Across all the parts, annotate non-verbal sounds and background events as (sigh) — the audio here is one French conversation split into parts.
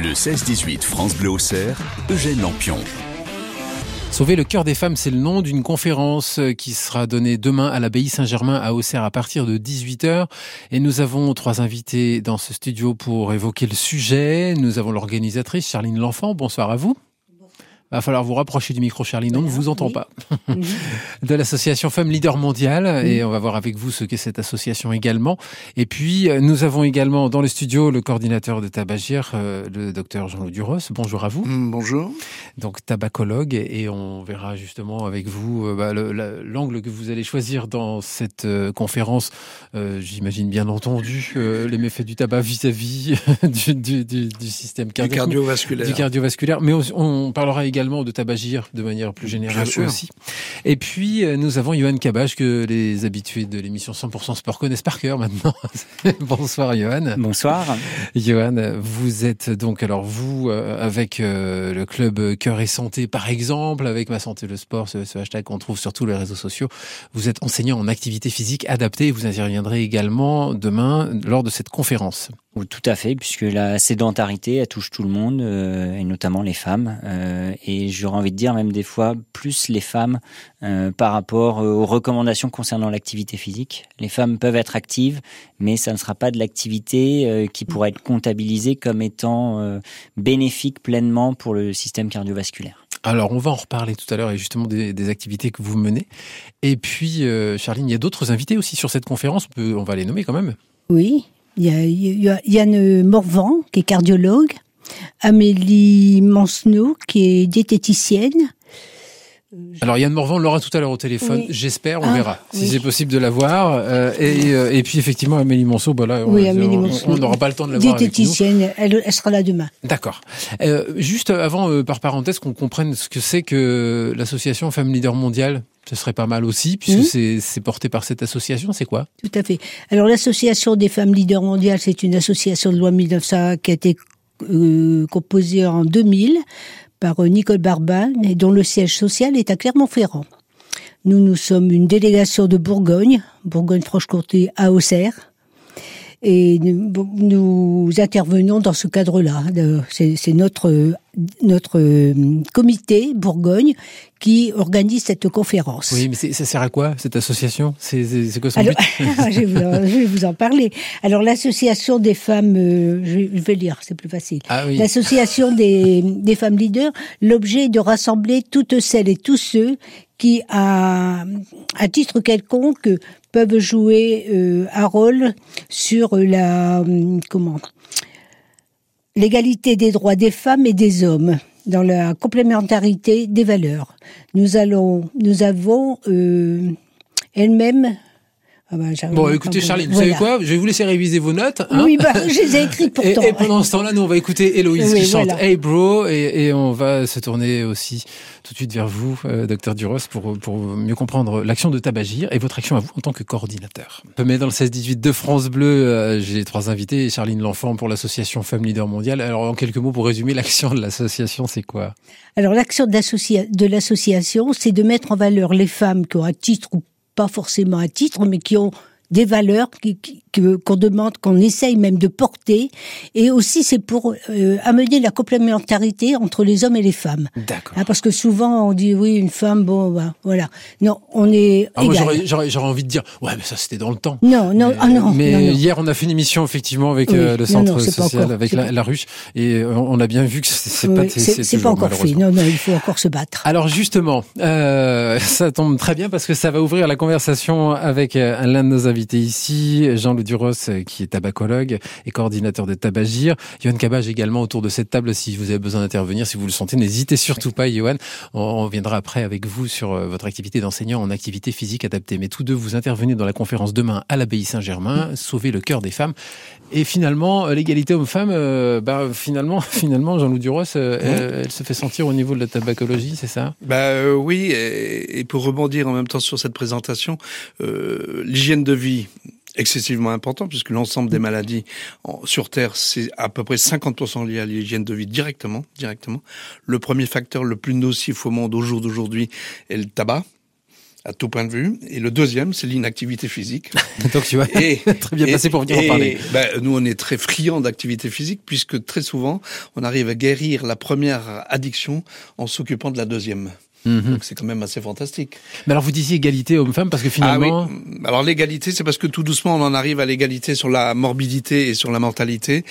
Le 16-18 France Bleu Auxerre, Eugène Lampion. Sauver le cœur des femmes, c'est le nom d'une conférence qui sera donnée demain à l'abbaye Saint-Germain à Auxerre à partir de 18h. Et nous avons trois invités dans ce studio pour évoquer le sujet. Nous avons l'organisatrice Charline L'Enfant. Bonsoir à vous va falloir vous rapprocher du micro, Charline, on ne vous entend pas. (laughs) De l'association Femmes Leader Mondiale, et on va voir avec vous ce qu'est cette association également. Et puis, euh, nous avons également dans le studio le coordinateur de Tabagir, euh, le docteur Jean-Loup Duros. Bonjour à vous. Mm, bonjour. Donc, tabacologue, et on verra justement avec vous euh, bah, l'angle que vous allez choisir dans cette conférence. J'imagine bien entendu les méfaits du tabac vis-à-vis (laughs) du, du, du, du, système cardiovasculaire. Du cardiovasculaire. Mais on, on parlera également également de Tabagir de manière plus générale aussi. Et puis, euh, nous avons Johan Cabage, que les habitués de l'émission 100% Sport connaissent par cœur maintenant. (laughs) Bonsoir Johan. Bonsoir. Johan, vous êtes donc, alors vous, euh, avec euh, le club Cœur et Santé par exemple, avec Ma Santé le Sport, ce, hashtag qu'on trouve sur tous les réseaux sociaux, vous êtes enseignant en activité physique adaptée et vous interviendrez également demain lors de cette conférence. Tout à fait, puisque la sédentarité, elle touche tout le monde, euh, et notamment les femmes. Euh, et j'aurais envie de dire même des fois plus les femmes euh, par rapport aux recommandations concernant l'activité physique. Les femmes peuvent être actives, mais ça ne sera pas de l'activité qui pourra être comptabilisée comme étant bénéfique pleinement pour le système cardiovasculaire. Alors, on va en reparler tout à l'heure et justement des, activités que vous menez. Et puis, Charline, il y a d'autres invités aussi sur cette conférence. On, peut, on va les nommer quand même. Oui, il y a, Yann Morvan, qui est cardiologue, Amélie Mancenot, qui est diététicienne. Alors Yann Morvan, on l'aura tout à l'heure au téléphone, j'espère, on ah, verra si c'est possible de la voir. Euh, et, euh, et, puis effectivement Amélie Monceau, bah on n'aura pas le temps de la voir. Diététicienne, elle, elle, sera là demain. D'accord. Euh, juste avant, euh, par parenthèse, qu'on comprenne ce que c'est que l'association Femmes Leader Mondiale. Ce serait pas mal aussi, puisque mmh. c'est porté par cette association. C'est quoi? Tout à fait. Alors l'association des femmes leaders mondiales, c'est une association de loi 1900 qui a été euh, composée en 2000 par euh, Nicole Barban dont le siège social est à Clermont-Ferrand. Nous, nous sommes une délégation de Bourgogne, Bourgogne-Franche-Comté à Auxerre, et nous, intervenons dans ce cadre-là. C'est notre notre euh, comité Bourgogne qui organise cette conférence. Oui, mais ça sert à quoi cette association? C'est quoi son but? (laughs) je, vais vous, en parler. Alors l'association des femmes, euh, je vais lire, c'est plus facile. Ah l'association des, des femmes leaders, l'objet est de rassembler toutes celles et tous ceux qui, à, à titre quelconque, peuvent jouer euh, un rôle sur la comment l'égalité des droits des femmes et des hommes dans la complémentarité des valeurs. Nous avons euh, elle-même ah bah, bon, écoutez, Charlie, vous savez quoi? Je vais vous laisser réviser vos notes. Hein oui, bah, je les ai écrites pourtant. Et, et pendant ce temps-là, nous, on va écouter Héloïse qui chante Hey Bro, et, et, on va se tourner aussi tout de suite vers vous, euh, docteur Duros, pour, pour mieux comprendre l'action de Tabagir et votre action à vous en tant que coordinateur. Mais dans le 16-18 de France Bleu, euh, j'ai trois invités. Charline L'Enfant pour l'association Femmes Leader Mondiale. Alors, en quelques mots, pour résumer, l'action de l'association, c'est quoi? Alors, l'action de l'association, c'est de mettre en valeur les femmes qui ont un titre ou pas forcément à titre, mais qui ont des valeurs qu'on demande, qu'on essaye même de porter. Et aussi, c'est pour euh, amener la complémentarité entre les hommes et les femmes. D'accord. Hein, parce que souvent, on dit oui, une femme, bon, bah, voilà. Non, on est. Ah, j'aurais envie de dire, ouais, mais ça, c'était dans le temps. Non, non, mais, ah, non. Mais hier, on a fait une émission, effectivement, avec euh, le centre social, avec la, ruche. Et euh, on a bien vu que c'est pas, c'est pas encore fait. Non, non, il faut encore se battre. Alors, justement, ça tombe très bien parce que ça va ouvrir la conversation avec l'un de nos amis invité ici, Jean-Loup Duros, euh, qui est tabacologue et coordinateur de Tabagir. Johan Cabage également autour de cette table. Si vous avez besoin d'intervenir, si vous le sentez, n'hésitez surtout pas, Johan. On reviendra après avec vous sur euh, votre activité d'enseignant en activité physique adaptée. Mais tous deux, vous intervenez dans la conférence demain à l'abbaye Saint-Germain, sauver le cœur des femmes. Et finalement, euh, l'égalité homme-femme, bah, finalement, (laughs) finalement, Jean-Loup Duros, elle, se fait sentir au niveau de la tabacologie, c'est ça? Bah oui, et, pour rebondir en même temps sur cette présentation, l'hygiène de vie excessivement important puisque l'ensemble des maladies sur Terre, c'est à peu près 50% lié à l'hygiène de vie directement, directement. Le premier facteur le plus nocif au monde au jour d'aujourd'hui est le tabac à tout point de vue. Et le deuxième, c'est l'inactivité physique. (laughs) Donc tu vois, Et- (laughs) très bien et- passé pour venir en parler. ben, nous, on est très friands d'activité physique puisque très souvent, on arrive à guérir la première addiction en s'occupant de la deuxième. Mhm. Donc c'est quand même assez fantastique. Mais alors vous disiez égalité homme-femme parce que finalement, Ah oui. Alors l'égalité, c'est parce que tout doucement on en arrive à l'égalité sur la morbidité et sur la mortalité.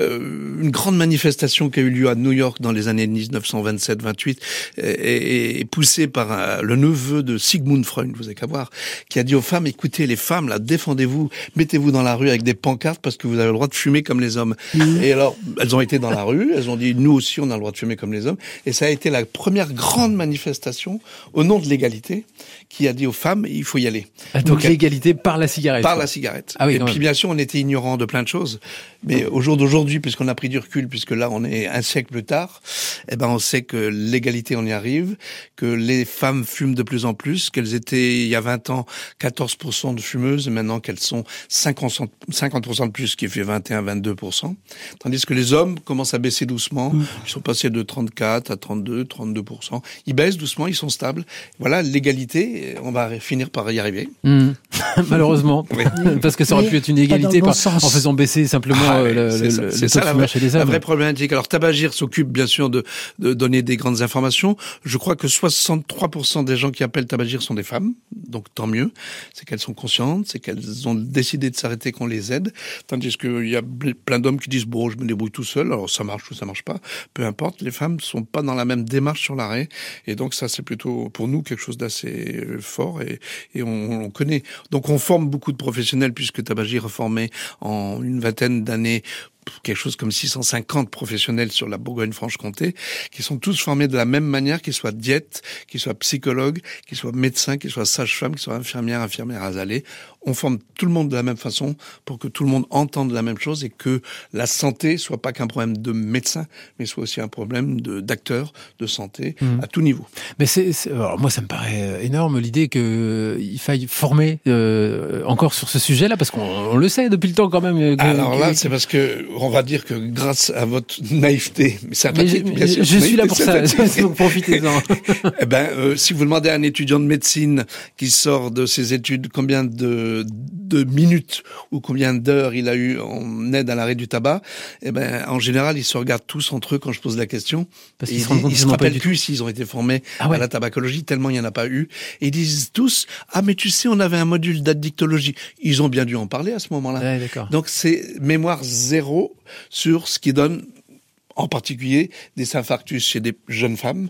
Euh, une grande manifestation qui a eu lieu à New York dans les années 1927-28 est, est- est poussée par euh, le neveu de Sigmund Freud, vous avez qu'à voir, qui a dit aux femmes écoutez les femmes là, défendez-vous, mettez-vous dans la rue avec des pancartes parce que vous avez le droit de fumer comme les hommes. Et alors elles ont été dans la rue, elles ont dit nous aussi on a le droit de fumer comme les hommes. Et ça a été la première grande manifestation au nom de l'égalité qui a dit aux femmes il faut y aller. Ah, donc Donc, l'égalité par la cigarette. Par quoi. la cigarette. Ah oui, et puis bien sûr, on était ignorant de plein de choses. Mais au jour d'aujourd'hui, puisqu'on a pris du recul, puisque là on est un siècle plus tard, eh ben on sait que l'égalité on y arrive, que les femmes fument de plus en plus, qu'elles étaient il y a 20 ans 14% de fumeuses, et maintenant qu'elles sont 50%, 50% de plus, ce qui fait 21-22%. Tandis que les hommes commencent à baisser doucement. Mm. Ils sont passés de 34 à 32, 32%. Ils baissent doucement, ils sont stables. Voilà, l'égalité, on va finir par y arriver. Mhm. (laughs) Malheureusement, Oui. (laughs) parce que ça aurait Mais pu être une égalité bon par- en faisant baisser simplement Ah euh, oui, le, c'est le- ça, le c'est taux ça de la, vraie, chez les la hommes. vraie problématique. Alors Tabagir s'occupe bien sûr de, de donner des grandes informations. Je crois que 63% des gens qui appellent Tabagir sont des femmes, donc tant mieux. C'est qu'elles sont conscientes, c'est qu'elles ont décidé de s'arrêter qu'on les aide. Tandis qu'il y a plein d'hommes qui disent bon, je me débrouille tout seul. Alors ça marche ou ça marche pas, peu importe. Les femmes sont pas dans la même démarche sur l'arrêt, et donc ça c'est plutôt pour nous quelque chose d'assez euh, fort et, et on, on connaît. Donc on forme beaucoup de professionnels puisque Tabagir a formé en une vingtaine d'années quelque chose comme 650 professionnels sur la Bourgogne-Franche-Comté, qui sont tous formés de la même manière, qu'ils soient diètes, qu'ils soient psychologues, qu'ils soient médecins, qu'ils soient sages-femmes, qu'ils soient infirmières, infirmières asalées. On forme tout le monde de la même façon pour que tout le monde entende la même chose et que la santé soit pas qu'un problème de médecin, mais soit aussi un problème d'acteurs de santé Mhm. à tout niveau. Mais c'est, moi, ça me paraît euh, énorme l'idée que euh, il faille former euh, encore sur ce sujet-là, parce qu'on on le sait depuis le temps quand même. euh, que- Alors là, c'est parce que on va dire que grâce à votre naïveté, mais mais je, sympathique, bien sûr, je suis là pour ça, sympathique. (laughs) donc profitez-en. Eh ben, euh, si vous demandez à un étudiant de médecine qui sort de ses études combien de, de minutes ou combien d'heures il a eu en aide à l'arrêt du tabac, eh ben, en général, ils se regardent tous entre eux quand je pose la question. Parce qu'ils ils se ils qu'ils se rappellent du plus s'ils ont été formés Ah ouais. à la tabacologie, tellement il n'y en a pas eu. Et ils disent tous, ah mais tu sais, on avait un module d'addictologie. Ils ont bien dû en parler à ce moment-là. Ouais. Donc c'est mémoire zéro sur ce qui donne en particulier des infarctus chez des jeunes femmes,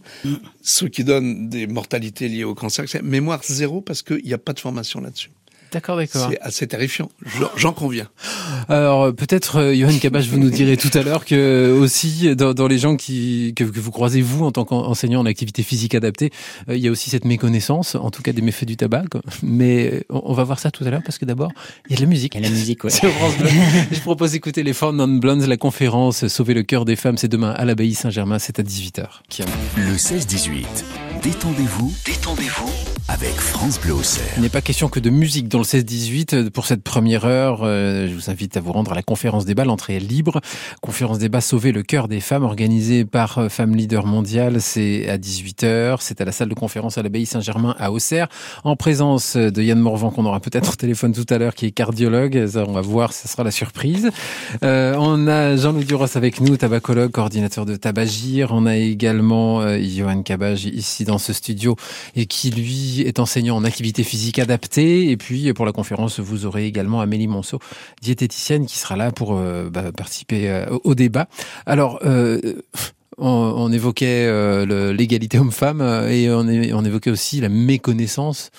ce qui donne des mortalités liées au cancer. C'est mémoire zéro parce qu'il n'y a pas de formation là-dessus. D'accord, d'accord. C'est assez terrifiant, J'en- j'en conviens. Alors euh, peut-être, euh, Johan Kabache, vous nous direz tout à l'heure que euh, aussi dans, dans les gens qui que, que vous croisez vous en tant qu'enseignant en activité physique adaptée, euh, il y a aussi cette méconnaissance, en tout cas des méfaits du tabac. quoi. Mais euh, on, on va voir ça tout à l'heure parce que d'abord il y a de la musique. Et la musique, ouais. (laughs) Sur France Bleu. Je propose d'écouter les Four Non Blondes, la conférence Sauver le cœur des femmes, c'est demain à l'abbaye Saint-Germain, c'est à 18h. Qui a- Le 16-18. Détendez-vous, détendez-vous avec France Bleu Auxerre. Il n'est pas question que de musique dans le 16-18. Pour cette première heure, euh, je vous invite à vous rendre à la conférence débat, l'entrée libre. Conférence débat Sauver le cœur des femmes, organisée par euh, Femmes Leader Mondial. C'est à 18h. C'est à la salle de conférence à l'abbaye Saint-Germain à Auxerre, en présence de Yann Morvan, qu'on aura peut-être au téléphone tout à l'heure, qui est cardiologue. On va voir, ça sera la surprise. Euh, on a Jean-Louis Duros avec nous, tabacologue, coordinateur de Tabagir. On a également euh, Johan Cabage ici dans ce studio et qui lui est enseignant en activité physique adaptée. Et puis pour la conférence, vous aurez également Amélie Monceau, diététicienne, qui sera là pour euh, bah, participer euh, au, débat. Alors. On, on évoquait euh, l'égalité homme-femme euh, et on, évoquait aussi la méconnaissance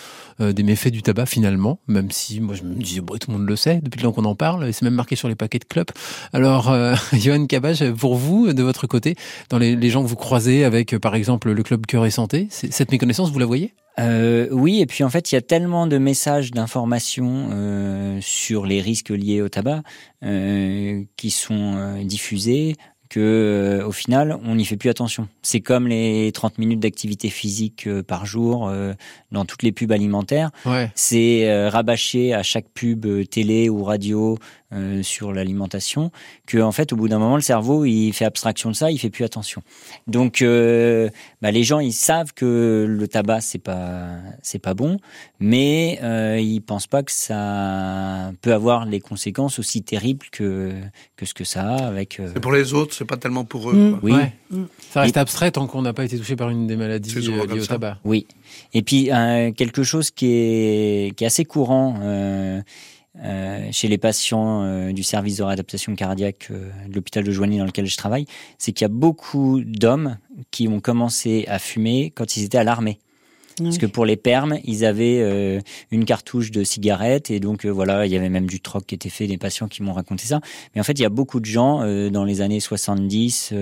euh, des méfaits du tabac finalement, même si moi je me disais bon, tout le monde le sait depuis le temps qu'on en parle et c'est même marqué sur les paquets de clopes. Alors euh, (laughs) Johan Cabage, pour vous de votre côté, dans les, gens que vous croisez avec par exemple le club Cœur et Santé, cette méconnaissance vous la voyez? Euh, oui, et puis en fait, il y a tellement de messages d'information euh, sur les risques liés au tabac euh, qui sont euh, diffusés que euh, au final, on n'y fait plus attention. C'est comme les 30 minutes d'activité physique euh, par jour euh, dans toutes les pubs alimentaires. Ouais. C'est euh, rabâché à chaque pub euh, télé ou radio euh, sur l'alimentation que en fait au bout d'un moment le cerveau il fait abstraction de ça, il fait plus attention. Donc euh, bah, les gens ils savent que le tabac c'est pas c'est pas bon, mais euh, ils pensent pas que ça peut avoir les conséquences aussi terribles que que ce que ça a avec. C'est pour les autres, c'est pas tellement pour eux. Mmh. Oui. Mmh. Ça reste abstrait tant qu'on n'a pas été touché par une des maladies liées au tabac. Oui. Et puis quelque chose qui est qui est assez courant. Euh, chez les patients euh, du service de réadaptation cardiaque euh, de l'hôpital de Joigny dans lequel je travaille, c'est qu'il y a beaucoup d'hommes qui ont commencé à fumer quand ils étaient à l'armée. Parce que pour les permes, ils avaient euh, une cartouche de cigarettes et donc euh, voilà, il y avait même du troc qui était fait, des patients qui m'ont raconté ça. Mais en fait, il y a beaucoup de gens euh, dans les années 70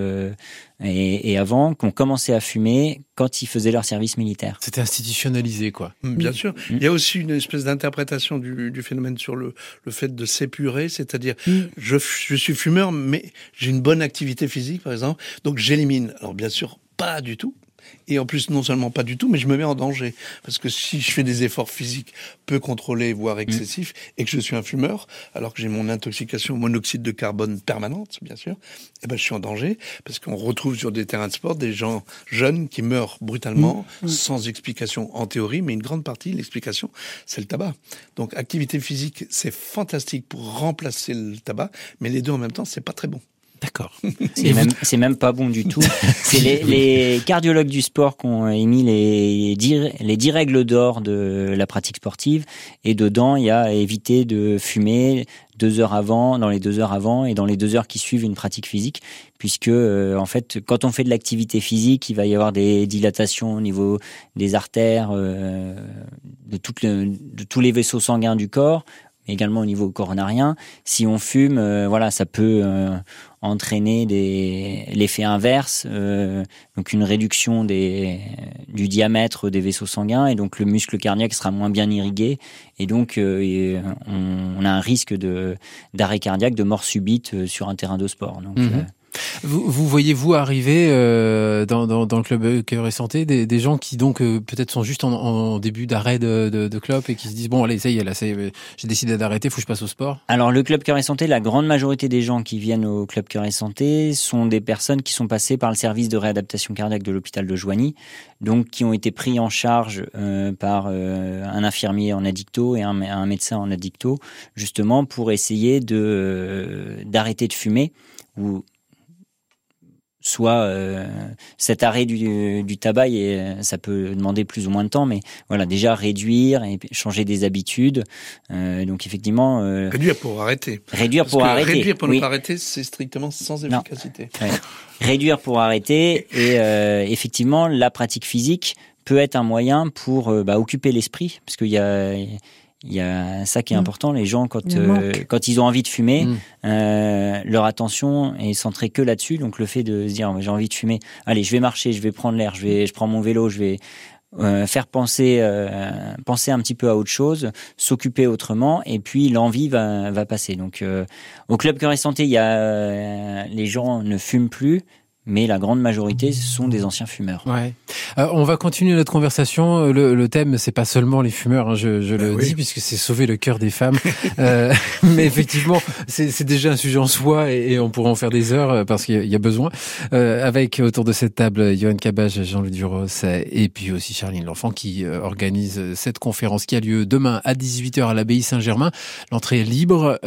et, et, avant qui ont commencé à fumer quand ils faisaient leur service militaire. C'était institutionnalisé, quoi. Mm, bien sûr. Mm. Il y a aussi une espèce d'interprétation du, du, phénomène sur le, le fait de s'épurer, c'est-à-dire mm. je, je suis fumeur, mais j'ai une bonne activité physique, par exemple, donc j'élimine. Alors bien sûr, pas du tout. Et en plus, non seulement pas du tout, mais je me mets en danger. Parce que si je fais des efforts physiques peu contrôlés, voire excessifs, et que je suis un fumeur, alors que j'ai mon intoxication au monoxyde de carbone permanente, bien sûr, eh ben, je suis en danger. Parce qu'on retrouve sur des terrains de sport des gens jeunes qui meurent brutalement, mmh. Mmh. sans explication en théorie, mais une grande partie, l'explication, c'est le tabac. Donc, activité physique, c'est fantastique pour remplacer le tabac, mais les deux en même temps, c'est pas très bon. D'accord. C'est même, pas bon du tout. (laughs) C'est les, les, cardiologues du sport qui ont émis les, les 10 règles d'or de la pratique sportive. Et dedans, il y a éviter de fumer deux heures avant, dans les deux heures avant et dans les deux heures qui suivent une pratique physique. Puisque, euh, en fait, quand on fait de l'activité physique, il va y avoir des dilatations au niveau des artères, euh, de, toutes de tous les vaisseaux sanguins du corps également au niveau coronarien. Si on fume, euh, voilà, ça peut euh, entraîner des l'effet inverse, euh, donc une réduction des du diamètre des vaisseaux sanguins et donc le muscle cardiaque sera moins bien irrigué et donc on, on, a un risque de d'arrêt cardiaque, de mort subite sur un terrain de sport. Donc mhm. Vous, vous voyez-vous arriver euh, dans, le club Cœur et Santé des, gens qui donc euh, peut-être sont juste en, début d'arrêt de, de, club et qui se disent bon allez ça là j'ai décidé d'arrêter, faut que je passe au sport? Alors le club Cœur et Santé, la grande majorité des gens qui viennent au club Cœur et Santé sont des personnes qui sont passées par le service de réadaptation cardiaque de l'hôpital de Joigny, donc qui ont été pris en charge euh, par euh, un infirmier en addicto et un, un, médecin en addicto justement pour essayer de d'arrêter de fumer ou soit euh, cet arrêt du, du, tabac et ça peut demander plus ou moins de temps mais voilà déjà réduire et changer des habitudes euh, donc effectivement euh, réduire pour arrêter. Réduire pour arrêter. réduire pour ne pas arrêter c'est strictement sans efficacité. Ouais. réduire pour arrêter et effectivement la pratique physique peut être un moyen pour bah, occuper l'esprit parce qu'il y a il y a ça qui est mm. important. Les gens, quand euh, quand ils ont envie de fumer, mm. euh, leur attention est centrée que là-dessus. Donc le fait de se dire j'ai envie de fumer, allez, je vais marcher, je vais prendre l'air, je vais, je prends mon vélo, je vais euh, faire penser euh, penser un petit peu à autre chose, s'occuper autrement, et puis l'envie va va passer. Donc euh, au club cœur et santé, il y a les gens ne fument plus, mais la grande majorité sont des anciens fumeurs. Ouais. Euh, on va continuer notre conversation. Le, le thème, c'est pas seulement les fumeurs, hein, je, je le dis, puisque c'est sauver le cœur des femmes. (laughs) euh, mais effectivement, c'est déjà un sujet en soi et, et, on pourrait en faire des heures euh, parce qu'il y, a besoin. Euh, avec autour de cette table, Johan Cabage, Jean-Louis Duros et puis aussi Charline L'Enfant qui euh, organise cette conférence qui a lieu demain à 18h à l'abbaye Saint-Germain. L'entrée est libre.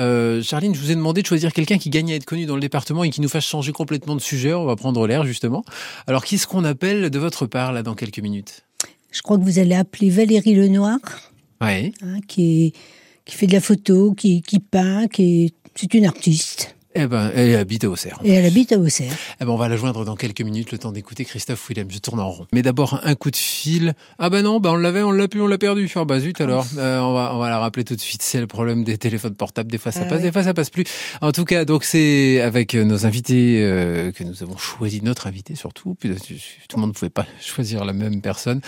Charline, je vous ai demandé de choisir quelqu'un qui gagne à être connu dans le département et qui nous fasse changer complètement de sujet. On va prendre l'air, justement. Alors, qui est-ce qu'on appelle de votre part, là, dans quelques minutes? Je crois que vous allez appeler Valérie Lenoir. Oui. Hein, qui, qui fait de la photo, qui, qui peint, qui est, c'est une artiste. Eh ben, elle habite à Auxerre. Et elle habite à Auxerre. Eh ben, on va la joindre dans quelques minutes, le temps d'écouter Christophe Willem. Je tourne en rond. Mais d'abord, un coup de fil. Ah ben non, ben on l'avait, on l'a pu, on l'a perdu. Ah bah zut alors. Euh, on va, on va la rappeler tout de suite. C'est le problème des téléphones portables. Des fois ça ah passe, ouais. des fois ça passe plus. En tout cas, donc c'est avec nos invités euh, que nous avons choisi, notre invité surtout. Tout le monde ne pouvait pas (laughs) choisir la même personne.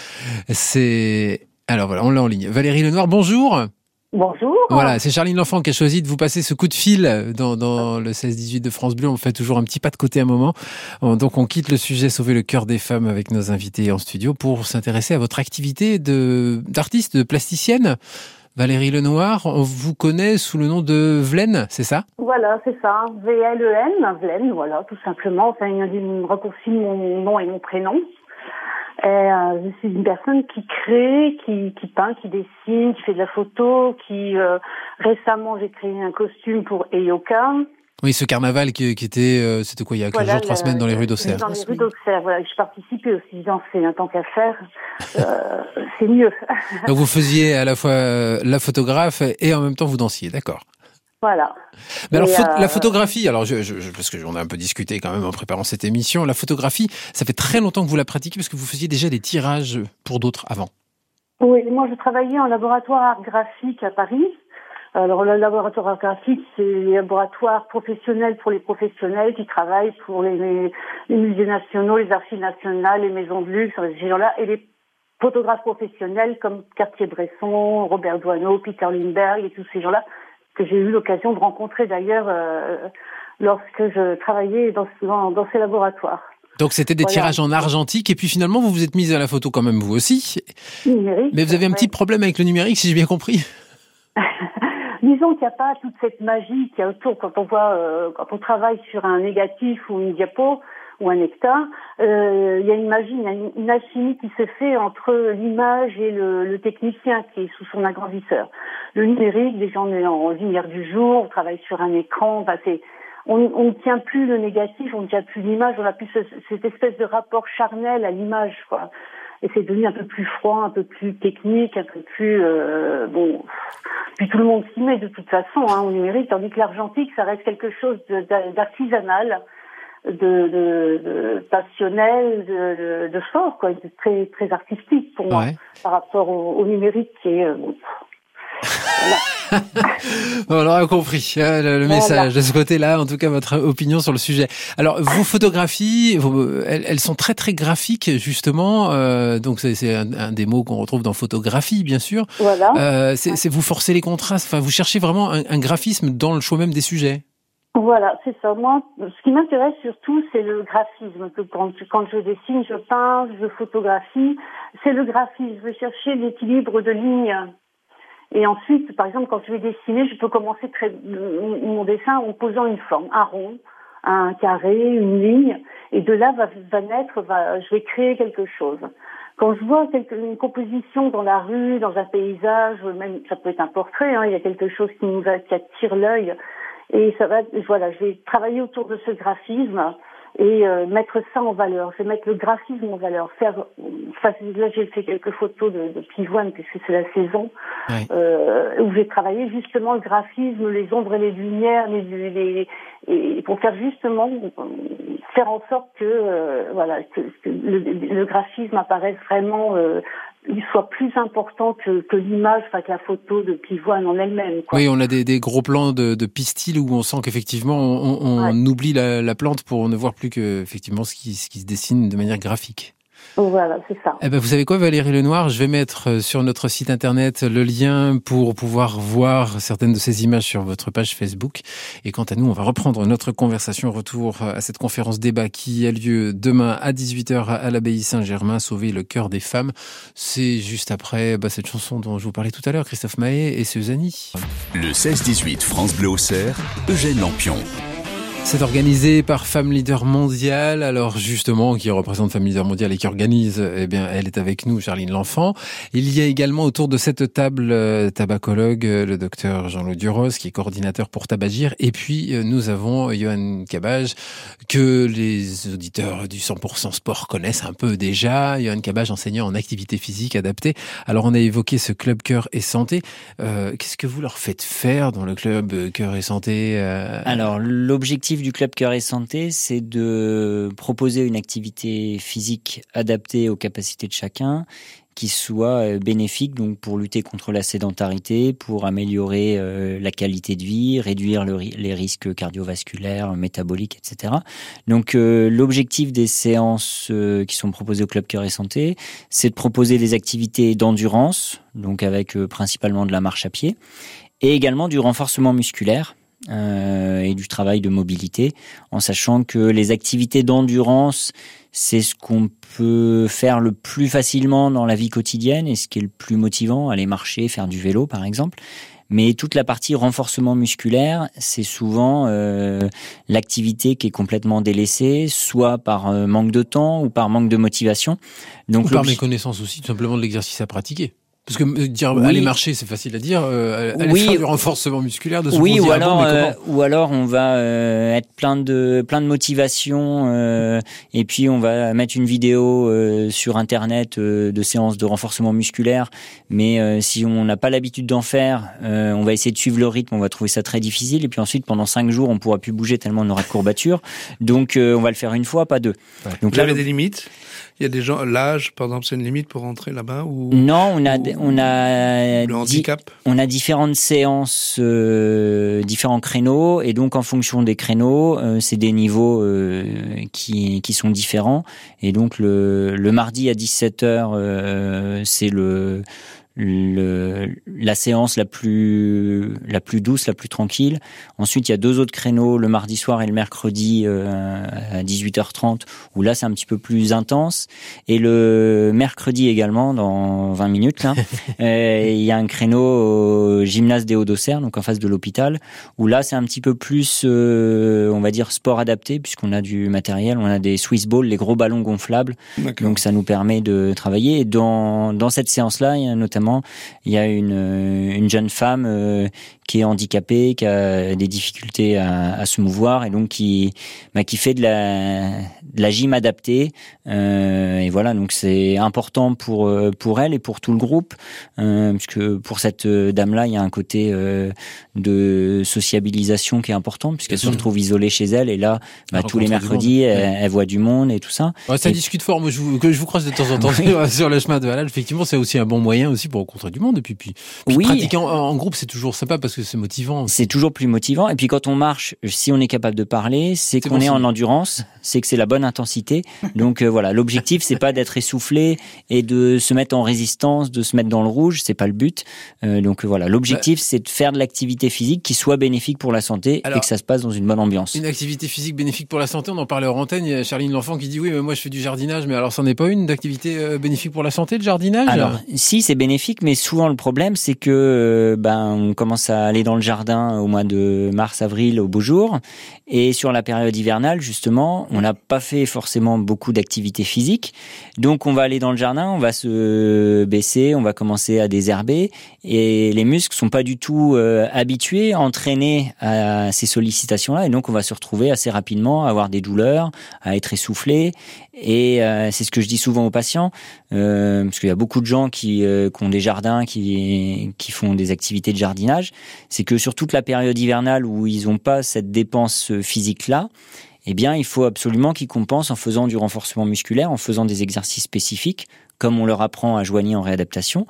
C'est, alors voilà, on l'a en ligne. Valérie Lenoir, bonjour. Bonjour. Voilà, c'est Charline L'Enfant qui a choisi de vous passer ce coup de fil dans, dans le 16-18 de France Bleu. On fait toujours un petit pas de côté un moment. Donc on quitte le sujet Sauver le cœur des femmes avec nos invités en studio pour s'intéresser à votre activité de d'artiste, de plasticienne. Valérie Lenoir, on vous connaît sous le nom de Vlen, c'est ça? Voilà, c'est ça. V-L-E-N, Vlen, voilà, tout simplement. Enfin, il raccourci mon nom et mon prénom. Et, euh, je suis une personne qui crée, qui, qui peint, qui dessine, qui fait de la photo, qui euh, récemment j'ai créé un costume pour Eyoka. Oui, ce carnaval qui, qui était, euh, c'était quoi, il y a 15 jours, 3 semaines dans les rues d'Auxerre Dans les rues d'Auxerre, voilà. Je participais aussi, j'en fais un temps qu'à faire. Euh, c'est mieux. Donc vous faisiez à la fois euh, la photographe et en même temps vous dansiez, d'accord voilà. Mais alors, euh... la photographie, alors je, je, parce que j'en ai un peu discuté quand même en préparant cette émission, la photographie, ça fait très longtemps que vous la pratiquez parce que vous faisiez déjà des tirages pour d'autres avant. Oui, moi je travaillais en laboratoire art graphique à Paris. Alors le laboratoire art graphique, c'est les laboratoires professionnels pour les professionnels qui travaillent pour les, les, les musées nationaux, les archives nationales, les maisons de luxe, ces gens-là, et les photographes professionnels comme Cartier-Bresson, Robert Doisneau, Peter Lindbergh et tous ces gens-là que j'ai eu l'occasion de rencontrer d'ailleurs euh, lorsque je travaillais dans, dans, dans ces laboratoires. Donc c'était des voilà. tirages en argentique et puis finalement vous vous êtes mise à la photo quand même vous aussi. Numérique. Mais vous avez un ouais. petit problème avec le numérique si j'ai bien compris. (laughs) (laughs) Disons qu'il n'y a pas toute cette magie qu'il y a autour quand on voit, euh, quand on travaille sur un négatif ou une diapo ou un hectare, euh, il y a une magie, une, une alchimie qui se fait entre l'image et le, le, technicien qui est sous son agrandisseur. Le numérique, déjà on est en lumière du jour, on travaille sur un écran, c'est on, on, ne tient plus le négatif, on ne tient plus l'image, on a plus ce, cette espèce de rapport charnel à l'image, quoi. Et c'est devenu un peu plus froid, un peu plus technique, un peu plus euh, bon. Puis tout le monde s'y met de toute façon hein, au numérique, tandis que l'argentique, ça reste quelque chose d'artisanal, de, de, de, passionnel, de, de, fort, quoi, de très très artistique pour moi, ouais. par rapport au, au numérique qui est euh, (laughs) on aura compris hein, le, le voilà. message de ce côté-là, en tout cas votre opinion sur le sujet. Alors vos photographies, vos, elles, elles, sont très très graphiques justement. Euh, donc c'est un, un, des mots qu'on retrouve dans photographie, bien sûr. Voilà. Euh, c'est vous forcez les contrastes. Enfin, vous cherchez vraiment un, un graphisme dans le choix même des sujets. Voilà, c'est ça. Moi, ce qui m'intéresse surtout, c'est le graphisme. Quand, quand je dessine, je peins, je photographie, c'est le graphisme. Je veux chercher l'équilibre de lignes et ensuite, par exemple, quand je vais dessiner, je peux commencer très, mon dessin en posant une forme, un rond, un carré, une ligne, et de là va, naître, va, je vais créer quelque chose. Quand je vois quelque, une composition dans la rue, dans un paysage, même ça peut être un portrait, hein, il y a quelque chose qui nous attire l'œil, et ça va, voilà, je vais travailler autour de ce graphisme et euh, mettre ça en valeur. Je vais mettre le graphisme en valeur. Faire, enfin, là j'ai fait quelques photos de, de pivoine puisque c'est la saison ouais. euh, où j'ai travaillé justement le graphisme, les ombres et les lumières, les, les, et pour faire justement faire en sorte que euh, voilà que, que le, le, graphisme apparaisse vraiment euh, il soit plus important que, que l'image, enfin que la photo de pivoine en elle-même. Oui, on a des, des, gros plans de, de pistil où on sent qu'effectivement on, on ouais. oublie la, la, plante pour ne voir plus que effectivement ce qui, ce qui se dessine de manière graphique. Voilà, c'est ça. Eh ben, vous savez quoi, Valérie Lenoir? Je vais mettre euh, sur notre site internet le lien pour pouvoir voir certaines de ces images sur votre page Facebook. Et quant à nous, on va reprendre notre conversation retour à cette conférence débat qui a lieu demain à 18h à l'abbaye Saint-Germain, Sauver le cœur des femmes. C'est juste après bah, cette chanson dont je vous parlais tout à l'heure, Christophe Mahé et Suzanne. Le 16-18 France Bleu Auxerre, Eugène Lampion. C'est organisé par Femme Leader Mondiale. Alors justement, qui représente Femme Leader Mondiale et qui organise, eh bien, elle est avec nous, Charline L'Enfant. Il y a également autour de cette table euh, tabacologue, euh, le docteur Jean-Loup Duros, qui est coordinateur pour Tabagir. Et puis, euh, nous avons Johan Cabage, que les auditeurs du 100% sport connaissent un peu déjà. Johan Cabage, enseignant en activité physique adaptée. Alors, on a évoqué ce club cœur et santé. Euh, Qu'est-ce que vous leur faites faire dans le club cœur et santé. Alors, l'objectif du club Cœur et Santé, c'est de proposer une activité physique adaptée aux capacités de chacun qui soit bénéfique donc pour lutter contre la sédentarité, pour améliorer euh, la qualité de vie, réduire le, les risques cardiovasculaires, métaboliques, etc. Donc euh, l'objectif des séances euh, qui sont proposées au club Cœur et Santé, c'est de proposer des activités d'endurance, donc avec principalement de la marche à pied, et également du renforcement musculaire et du travail de mobilité, en sachant que les activités d'endurance, c'est ce qu'on peut faire le plus facilement dans la vie quotidienne et ce qui est le plus motivant, aller marcher, faire du vélo par exemple. Mais toute la partie renforcement musculaire, c'est souvent euh, l'activité qui est complètement délaissée, soit par euh, manque de temps ou par manque de motivation. Donc ou par méconnaissance aussi, tout simplement de l'exercice à pratiquer. Parce que euh, dire aller marcher, c'est facile à dire. Euh, aller oui. faire du renforcement musculaire, de se oui, ou alors, euh, ou alors on va euh, être plein de plein de motivation euh, et puis on va mettre une vidéo sur internet de séances de renforcement musculaire. Mais si on n'a pas l'habitude d'en faire, on va essayer de suivre le rythme, on va trouver ça très difficile. Et puis ensuite, pendant cinq jours, on pourra plus bouger tellement on aura de courbatures. Donc on va le faire une fois, pas deux. Donc Vous là, avez des limites? Il y a des gens, l'âge, par exemple, c'est une limite pour rentrer là-bas ou Non, on a, on a le handicap. On a différentes séances, euh, différents créneaux, et donc en fonction des créneaux, euh, c'est des niveaux euh, qui, qui sont différents. Et donc le, le mardi à 17 h c'est le le, la séance la plus la plus douce, la plus tranquille. Ensuite, il y a deux autres créneaux le mardi soir et le mercredi euh, à 18h30 où là c'est un petit peu plus intense et le mercredi également dans 20 minutes là, (laughs) euh, il y a un créneau au gymnase des Hauts-d'Auxerre donc en face de l'hôpital où là c'est un petit peu plus euh, on va dire sport adapté puisqu'on a du matériel, on a des Swiss balls, les gros ballons gonflables. Donc ça nous permet de travailler et dans dans cette séance là, il y a notamment il y a une, une jeune femme euh, qui est handicapée, qui a des difficultés à, à se mouvoir et donc qui, bah, qui fait de la, de la gym adaptée. Euh, et voilà, donc c'est important pour euh, pour elle et pour tout le groupe, euh, puisque pour cette dame-là, il y a un côté euh, de sociabilisation qui est important, puisqu'elle se retrouve isolée chez elle et là, bah, tous les mercredis, elle, voit du monde et tout ça. Ouais, ça discute fort. Moi, je vous, que je vous croise de temps en temps (laughs) sur le chemin de Valal. Effectivement, c'est aussi un bon moyen aussi pour rencontrer du monde. Et puis, puis, oui. pratiquer en, en groupe, c'est toujours sympa parce que c'est motivant. C'est toujours plus motivant. Et puis quand on marche, si on est capable de parler, c'est qu'on est en endurance, c'est que c'est la bonne intensité. (laughs) Donc euh, voilà, l'objectif c'est pas d'être essoufflé et de se mettre en résistance, de se mettre dans le rouge, c'est pas le but. Euh, donc voilà, l'objectif bah c'est de faire de l'activité physique qui soit bénéfique pour la santé et que ça se passe dans une bonne ambiance. Une activité physique bénéfique pour la santé, on en parlait en antenne, il y a Charline L'Enfant qui dit oui, mais moi je fais du jardinage, mais alors ça n'est pas une d'activité euh, bénéfique pour la santé, le jardinage? Alors si c'est bénéfique, mais souvent le problème c'est que ben on commence à aller dans le jardin au mois de mars-avril au beau jour. Et sur la période hivernale, justement, on n'a pas fait forcément beaucoup d'activité physique. Donc on va aller dans le jardin, on va se baisser, on va commencer à désherber. Et les muscles sont pas du tout euh, habitués, entraînés à ces sollicitations-là. Et donc on va se retrouver assez rapidement à avoir des douleurs, à être essoufflé. Et euh, c'est ce que je dis souvent aux patients, euh, parce qu'il y a beaucoup de gens qui, euh, qui ont des jardins, qui, qui font des activités de jardinage. C'est que sur toute la période hivernale où ils n'ont pas cette dépense physique-là, eh bien, il faut absolument qu'ils compensent en faisant du renforcement musculaire, en faisant des exercices spécifiques, comme on leur apprend à joigner en réadaptation,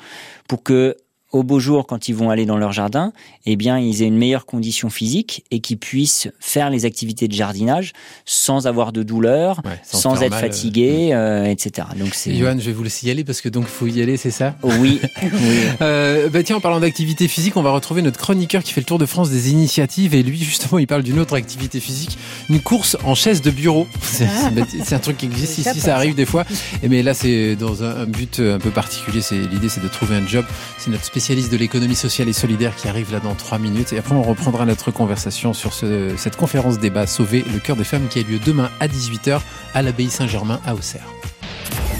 pour que au beau jour, quand ils vont aller dans leur jardin, eh bien, ils aient une meilleure condition physique et qu'ils puissent faire les activités de jardinage sans avoir de douleur, sans, être fatigués, euh, etc. Donc c'est. Johan, je vais vous laisser y aller parce que donc faut y aller, c'est ça? (laughs) Oui. Euh, bah tiens, en parlant d'activité physique, on va retrouver notre chroniqueur qui fait le tour de France des initiatives et lui justement, il parle d'une autre activité physique, une course en chaise de bureau. (laughs) C'est ah. un truc qui existe ici, ça arrive des fois. Et mais là, c'est dans un, but un peu particulier. C'est l'idée, c'est de trouver un job. C'est notre spécialité spécialiste de l'économie sociale et solidaire qui arrive là dans trois minutes. Et après, on reprendra notre conversation sur ce, cette conférence débat Sauver le cœur des femmes qui a lieu demain à 18h à l'abbaye Saint-Germain à Auxerre.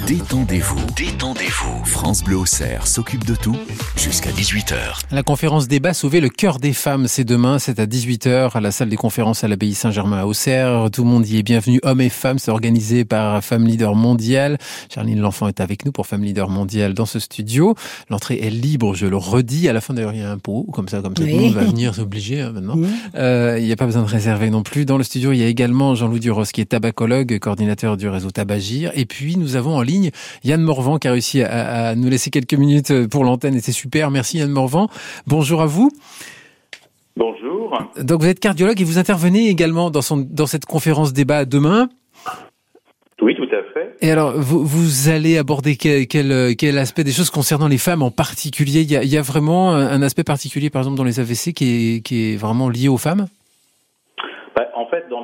Détendez-vous, détendez-vous. France Bleu Auxerre s'occupe de tout jusqu'à 18h. La conférence débat Sauver le cœur des femmes, c'est demain, c'est à 18h à la salle des conférences à l'abbaye Saint-Germain à Auxerre. Tout le monde y est bienvenu, hommes et femmes. C'est organisé par Femme Leader Mondial. Charline L'Enfant est avec nous pour Femme Leader Mondial dans ce studio. L'entrée est libre, je le redis. À la fin d'ailleurs, il y a un pot, comme ça, comme ça, tout le monde va venir, c'est obligé hein, maintenant. Euh, il n'y a pas besoin de réserver non plus. Dans le studio, il y a également Jean-Louis Duros qui est tabacologue, coordinateur du réseau Tabagir. Et puis, nous avons en ligne Yann Morvan qui a réussi à, nous laisser quelques minutes pour l'antenne et c'est super. Merci Yann Morvan. Bonjour à vous. Bonjour. Donc vous êtes cardiologue et vous intervenez également dans, son, dans cette conférence débat demain. Oui, tout à fait. Et alors, vous, vous allez aborder quel, quel, aspect des choses concernant les femmes en particulier? Il y, a, il y a vraiment un aspect particulier, par exemple, dans les AVC qui est, qui est vraiment lié aux femmes?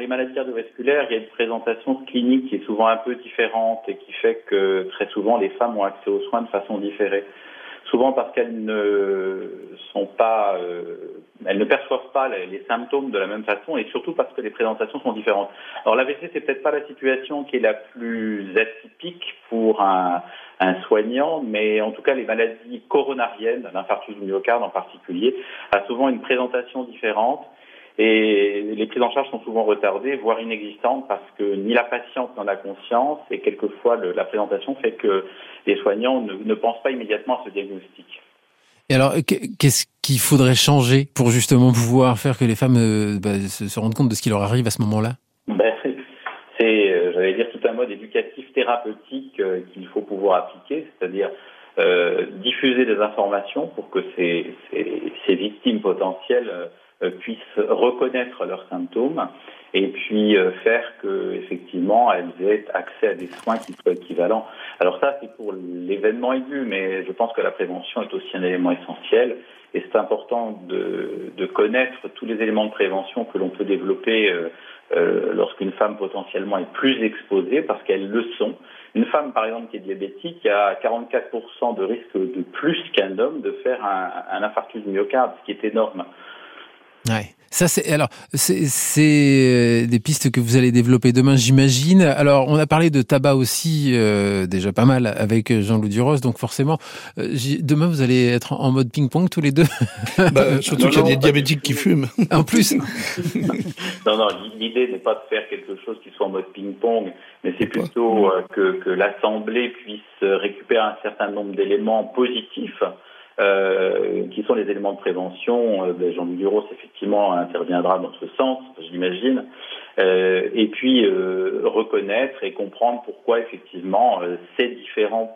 Maladies cardiovasculaires, il y a une présentation clinique qui est souvent un peu différente et qui fait que très souvent les femmes ont accès aux soins de façon différée. Souvent parce qu'elles ne sont pas, euh, elles ne perçoivent pas les, symptômes de la même façon et surtout parce que les présentations sont différentes. Alors l'AVC c'est peut-être pas la situation qui est la plus atypique pour un, un soignant, mais en tout cas les maladies coronariennes, l'infarctus du myocarde en particulier, a souvent une présentation différente et les prises en charge sont souvent retardées, voire inexistantes, parce que ni la patiente n'en a conscience, et quelquefois le, la présentation fait que les soignants ne, ne, pensent pas immédiatement à ce diagnostic. Et alors, qu'est-ce qu'il faudrait changer pour justement pouvoir faire que les femmes euh, bah, se, rendent compte de ce qui leur arrive à ce moment-là? Ben, C'est, euh, j'allais dire, tout un mode éducatif thérapeutique euh, qu'il faut pouvoir appliquer, c'est-à-dire diffuser des informations pour que ces, ces, ces victimes potentielles puissent reconnaître leurs symptômes et puis euh, faire que effectivement elles aient accès à des soins qui soient équivalents. Alors ça c'est pour l'événement aigu, mais je pense que la prévention est aussi un élément essentiel et c'est important de, de, connaître tous les éléments de prévention que l'on peut développer euh, euh, lorsqu'une femme potentiellement est plus exposée parce qu'elles le sont. Une femme, par exemple, qui est diabétique a 44% de risque de plus qu'un homme de faire un, un infarctus myocarde, ce qui est énorme. Ouais. Ça c'est alors c'est des pistes que vous allez développer demain, j'imagine. Alors on a parlé de tabac aussi euh, déjà pas mal avec Jean-Loup Duros, donc forcément euh, demain vous allez être en mode ping-pong tous les deux. Bah, (laughs) surtout qu'il y a des diabétiques qui fument. (laughs) En plus. (laughs) non non, l'idée n'est pas de faire quelque chose qui soit en mode ping-pong, mais c'est plutôt euh, que, que l'assemblée puisse récupérer un certain nombre d'éléments positifs euh, qui sont les éléments de prévention. Euh, ben, Jean-Luc Duros, effectivement, interviendra dans ce sens, j'imagine. Euh, et puis, euh, reconnaître et comprendre pourquoi, effectivement, c'est différent.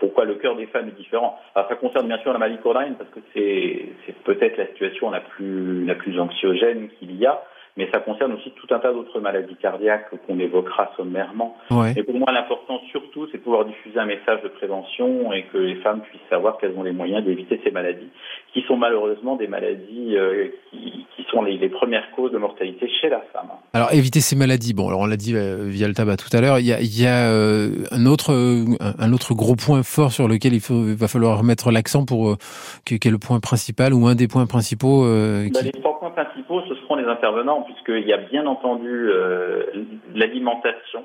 pourquoi le cœur des femmes est différent. Alors, ça concerne bien sûr la maladie parce que c'est peut-être la situation la plus anxiogène qu'il y a mais ça concerne aussi tout un tas d'autres maladies cardiaques qu'on évoquera sommairement. Ouais. Et pour moi, l'important surtout, c'est de pouvoir diffuser un message de prévention et que les femmes puissent savoir qu'elles ont les moyens d'éviter ces maladies, qui sont malheureusement des maladies euh, qui, qui, sont les, les, premières causes de mortalité chez la femme. Alors, éviter ces maladies, bon, alors on l'a dit euh, via le tabac tout à l'heure, il y a, il y a euh, un, autre, un autre gros point fort sur lequel il, faut, il va falloir mettre l'accent pour qui est le point principal ou un des points principaux. Qui... Bah, ce seront les intervenants puisqu'il y a bien entendu euh, l'alimentation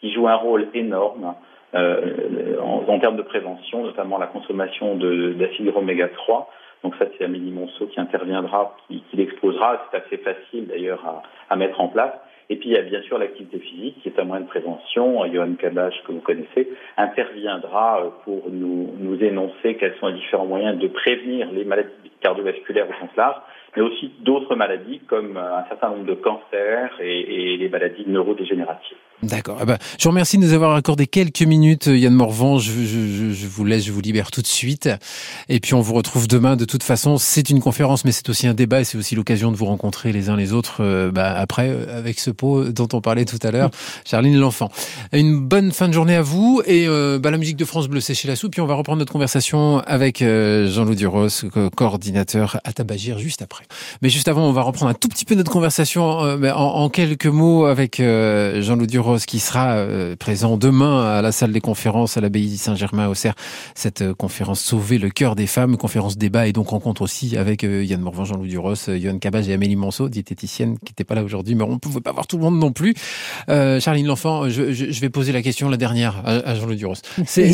qui joue un rôle énorme euh, en, termes de prévention, notamment la consommation d'acide oméga 3. Donc ça, c'est Amélie Monceau qui interviendra, qui, l'exposera. C'est assez facile d'ailleurs à, mettre en place. Et puis il y a bien sûr l'activité physique qui est un moyen de prévention. Johan Kabache, que vous connaissez, interviendra pour nous, nous énoncer quels sont les différents moyens de prévenir les maladies cardiovasculaires au sens large, mais aussi d'autres maladies comme un certain nombre de cancers et, et les maladies neurodégénératives. D'accord. Ah bah, je vous remercie de nous avoir accordé quelques minutes, Yann Morvan. Je, je, je, vous laisse, je vous libère tout de suite. Et puis on vous retrouve demain. De toute façon, c'est une conférence, mais c'est aussi un débat et c'est aussi l'occasion de vous rencontrer les uns les autres euh, bah, après euh, avec ce pot dont on parlait tout à l'heure, (laughs) Charline L'Enfant. Une bonne fin de journée à vous et euh, bah, la musique de France Bleu, c'est chez la soupe. Puis on va reprendre notre conversation avec euh, Jean-Loup Duros, coordinateur à Tabagir, juste après. Mais juste avant, on va reprendre un tout petit peu notre conversation euh, en, en, quelques mots avec euh, Jean-Loup Duros qui sera euh, présent demain à la salle des conférences à l'abbaye Saint-Germain au Cerf. Cette conférence Sauver le cœur des femmes, conférence débat et donc rencontre aussi avec Yann Morvan, Jean-Loup Duros, Yohan Cabage et Amélie Monceau, diététicienne qui n'était pas là aujourd'hui, mais on ne pouvait pas voir tout le monde non plus. Charline L'Enfant, je, je, je, vais poser la question la dernière à, à Jean-Loup Duros. C'est,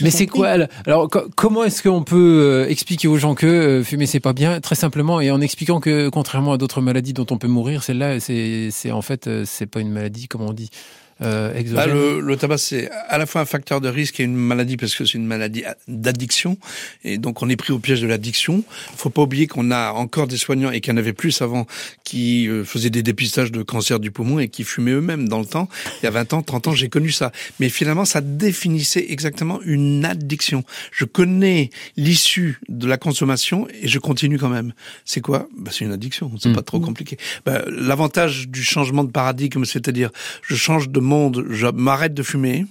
mais c'est quoi Alors comment est-ce qu'on peut expliquer aux gens que fumer c'est pas bien? Très simplement et en expliquant que contrairement à d'autres maladies dont on peut mourir, celle-là, c'est, c'est en fait, c'est pas une maladie, comme on dit. Euh, bah, le, le, tabac, c'est à la fois un facteur de risque et une maladie parce que c'est une maladie d'addiction. Et donc, on est pris au piège de l'addiction. faut pas oublier qu'on a encore des soignants et qu'il y en avait plus avant qui euh, faisaient des dépistages de cancer du poumon et qui fumaient eux-mêmes dans le temps. Il y a 20 ans, 30 ans, j'ai connu ça. Mais finalement, ça définissait exactement une addiction. Je connais l'issue de la consommation et je continue quand même. C'est quoi? Bah, C'est une addiction. C'est mmh. pas trop compliqué. Bah, L'avantage du changement de paradigme, c'est-à-dire je change de monde, je m'arrête de fumer,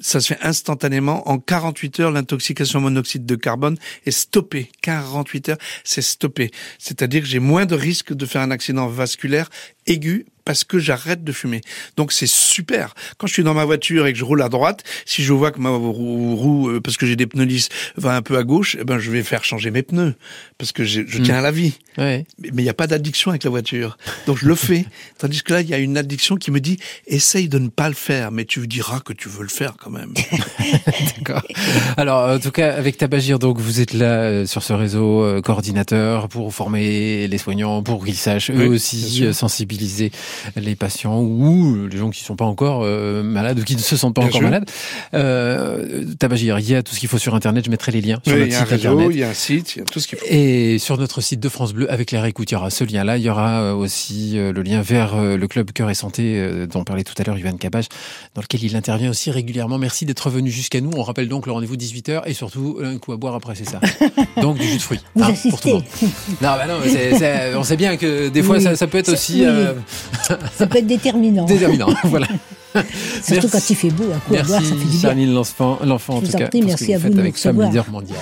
ça se fait instantanément. En 48 heures, l'intoxication monoxyde de carbone est stoppée. 48 heures, c'est stoppé. C'est-à-dire que j'ai moins de risques de faire un accident vasculaire aiguë parce que j'arrête de fumer. Donc c'est super. Quand je suis dans ma voiture et que je roule à droite, si je vois que ma roue, euh, parce que j'ai des pneus lisses, va un peu à gauche, eh ben je vais faire changer mes pneus parce que je, je tiens à la vie. Ouais. Mais il n'y a pas d'addiction avec la voiture. Donc je le fais. (laughs) Tandis que là, il y a une addiction qui me dit essaye de ne pas le faire, mais tu diras que tu veux le faire quand même. (laughs) D'accord. Alors, en tout cas, avec Tabagir, donc vous êtes là euh, sur ce réseau euh, coordinateur pour former les soignants, pour qu'ils sachent eux Oui, aussi sûr. Euh, sensibiliser les patients ou les gens qui sont pas encore euh, malades ou qui ne se sentent pas Bien encore sûr. malades. Euh, Tabagir, il y a tout ce qu'il faut sur Internet. Je mettrai les liens sur Oui, il notre y a un site réseau, Internet. il y a un site, il y a tout ce qu'il faut. Et sur notre site de France Bleu, avec les réécoutes, il y aura ce lien-là. Il y aura euh, aussi euh, le lien vers euh, le club Cœur et Santé euh, dont parlait tout à l'heure Yvan Cabage, dans lequel il intervient aussi régulièrement. Merci d'être venu jusqu'à nous. On rappelle donc le rendez-vous 18h et surtout un coup à boire après, c'est ça. (laughs) Donc du jus de fruits. Vous hein, pour tout le monde. Non, bah non, on sait bien que des fois Oui. ça, ça peut être aussi oui. euh, Ça peut être déterminant. déterminant. (laughs) voilà. Surtout quand il fait beau, un coup à boire, ça Merci fait du bien. Charline l'enfant, l'enfant en tout en cas, prie, merci à vous de avec nous Femme recevoir. Leader Mondial.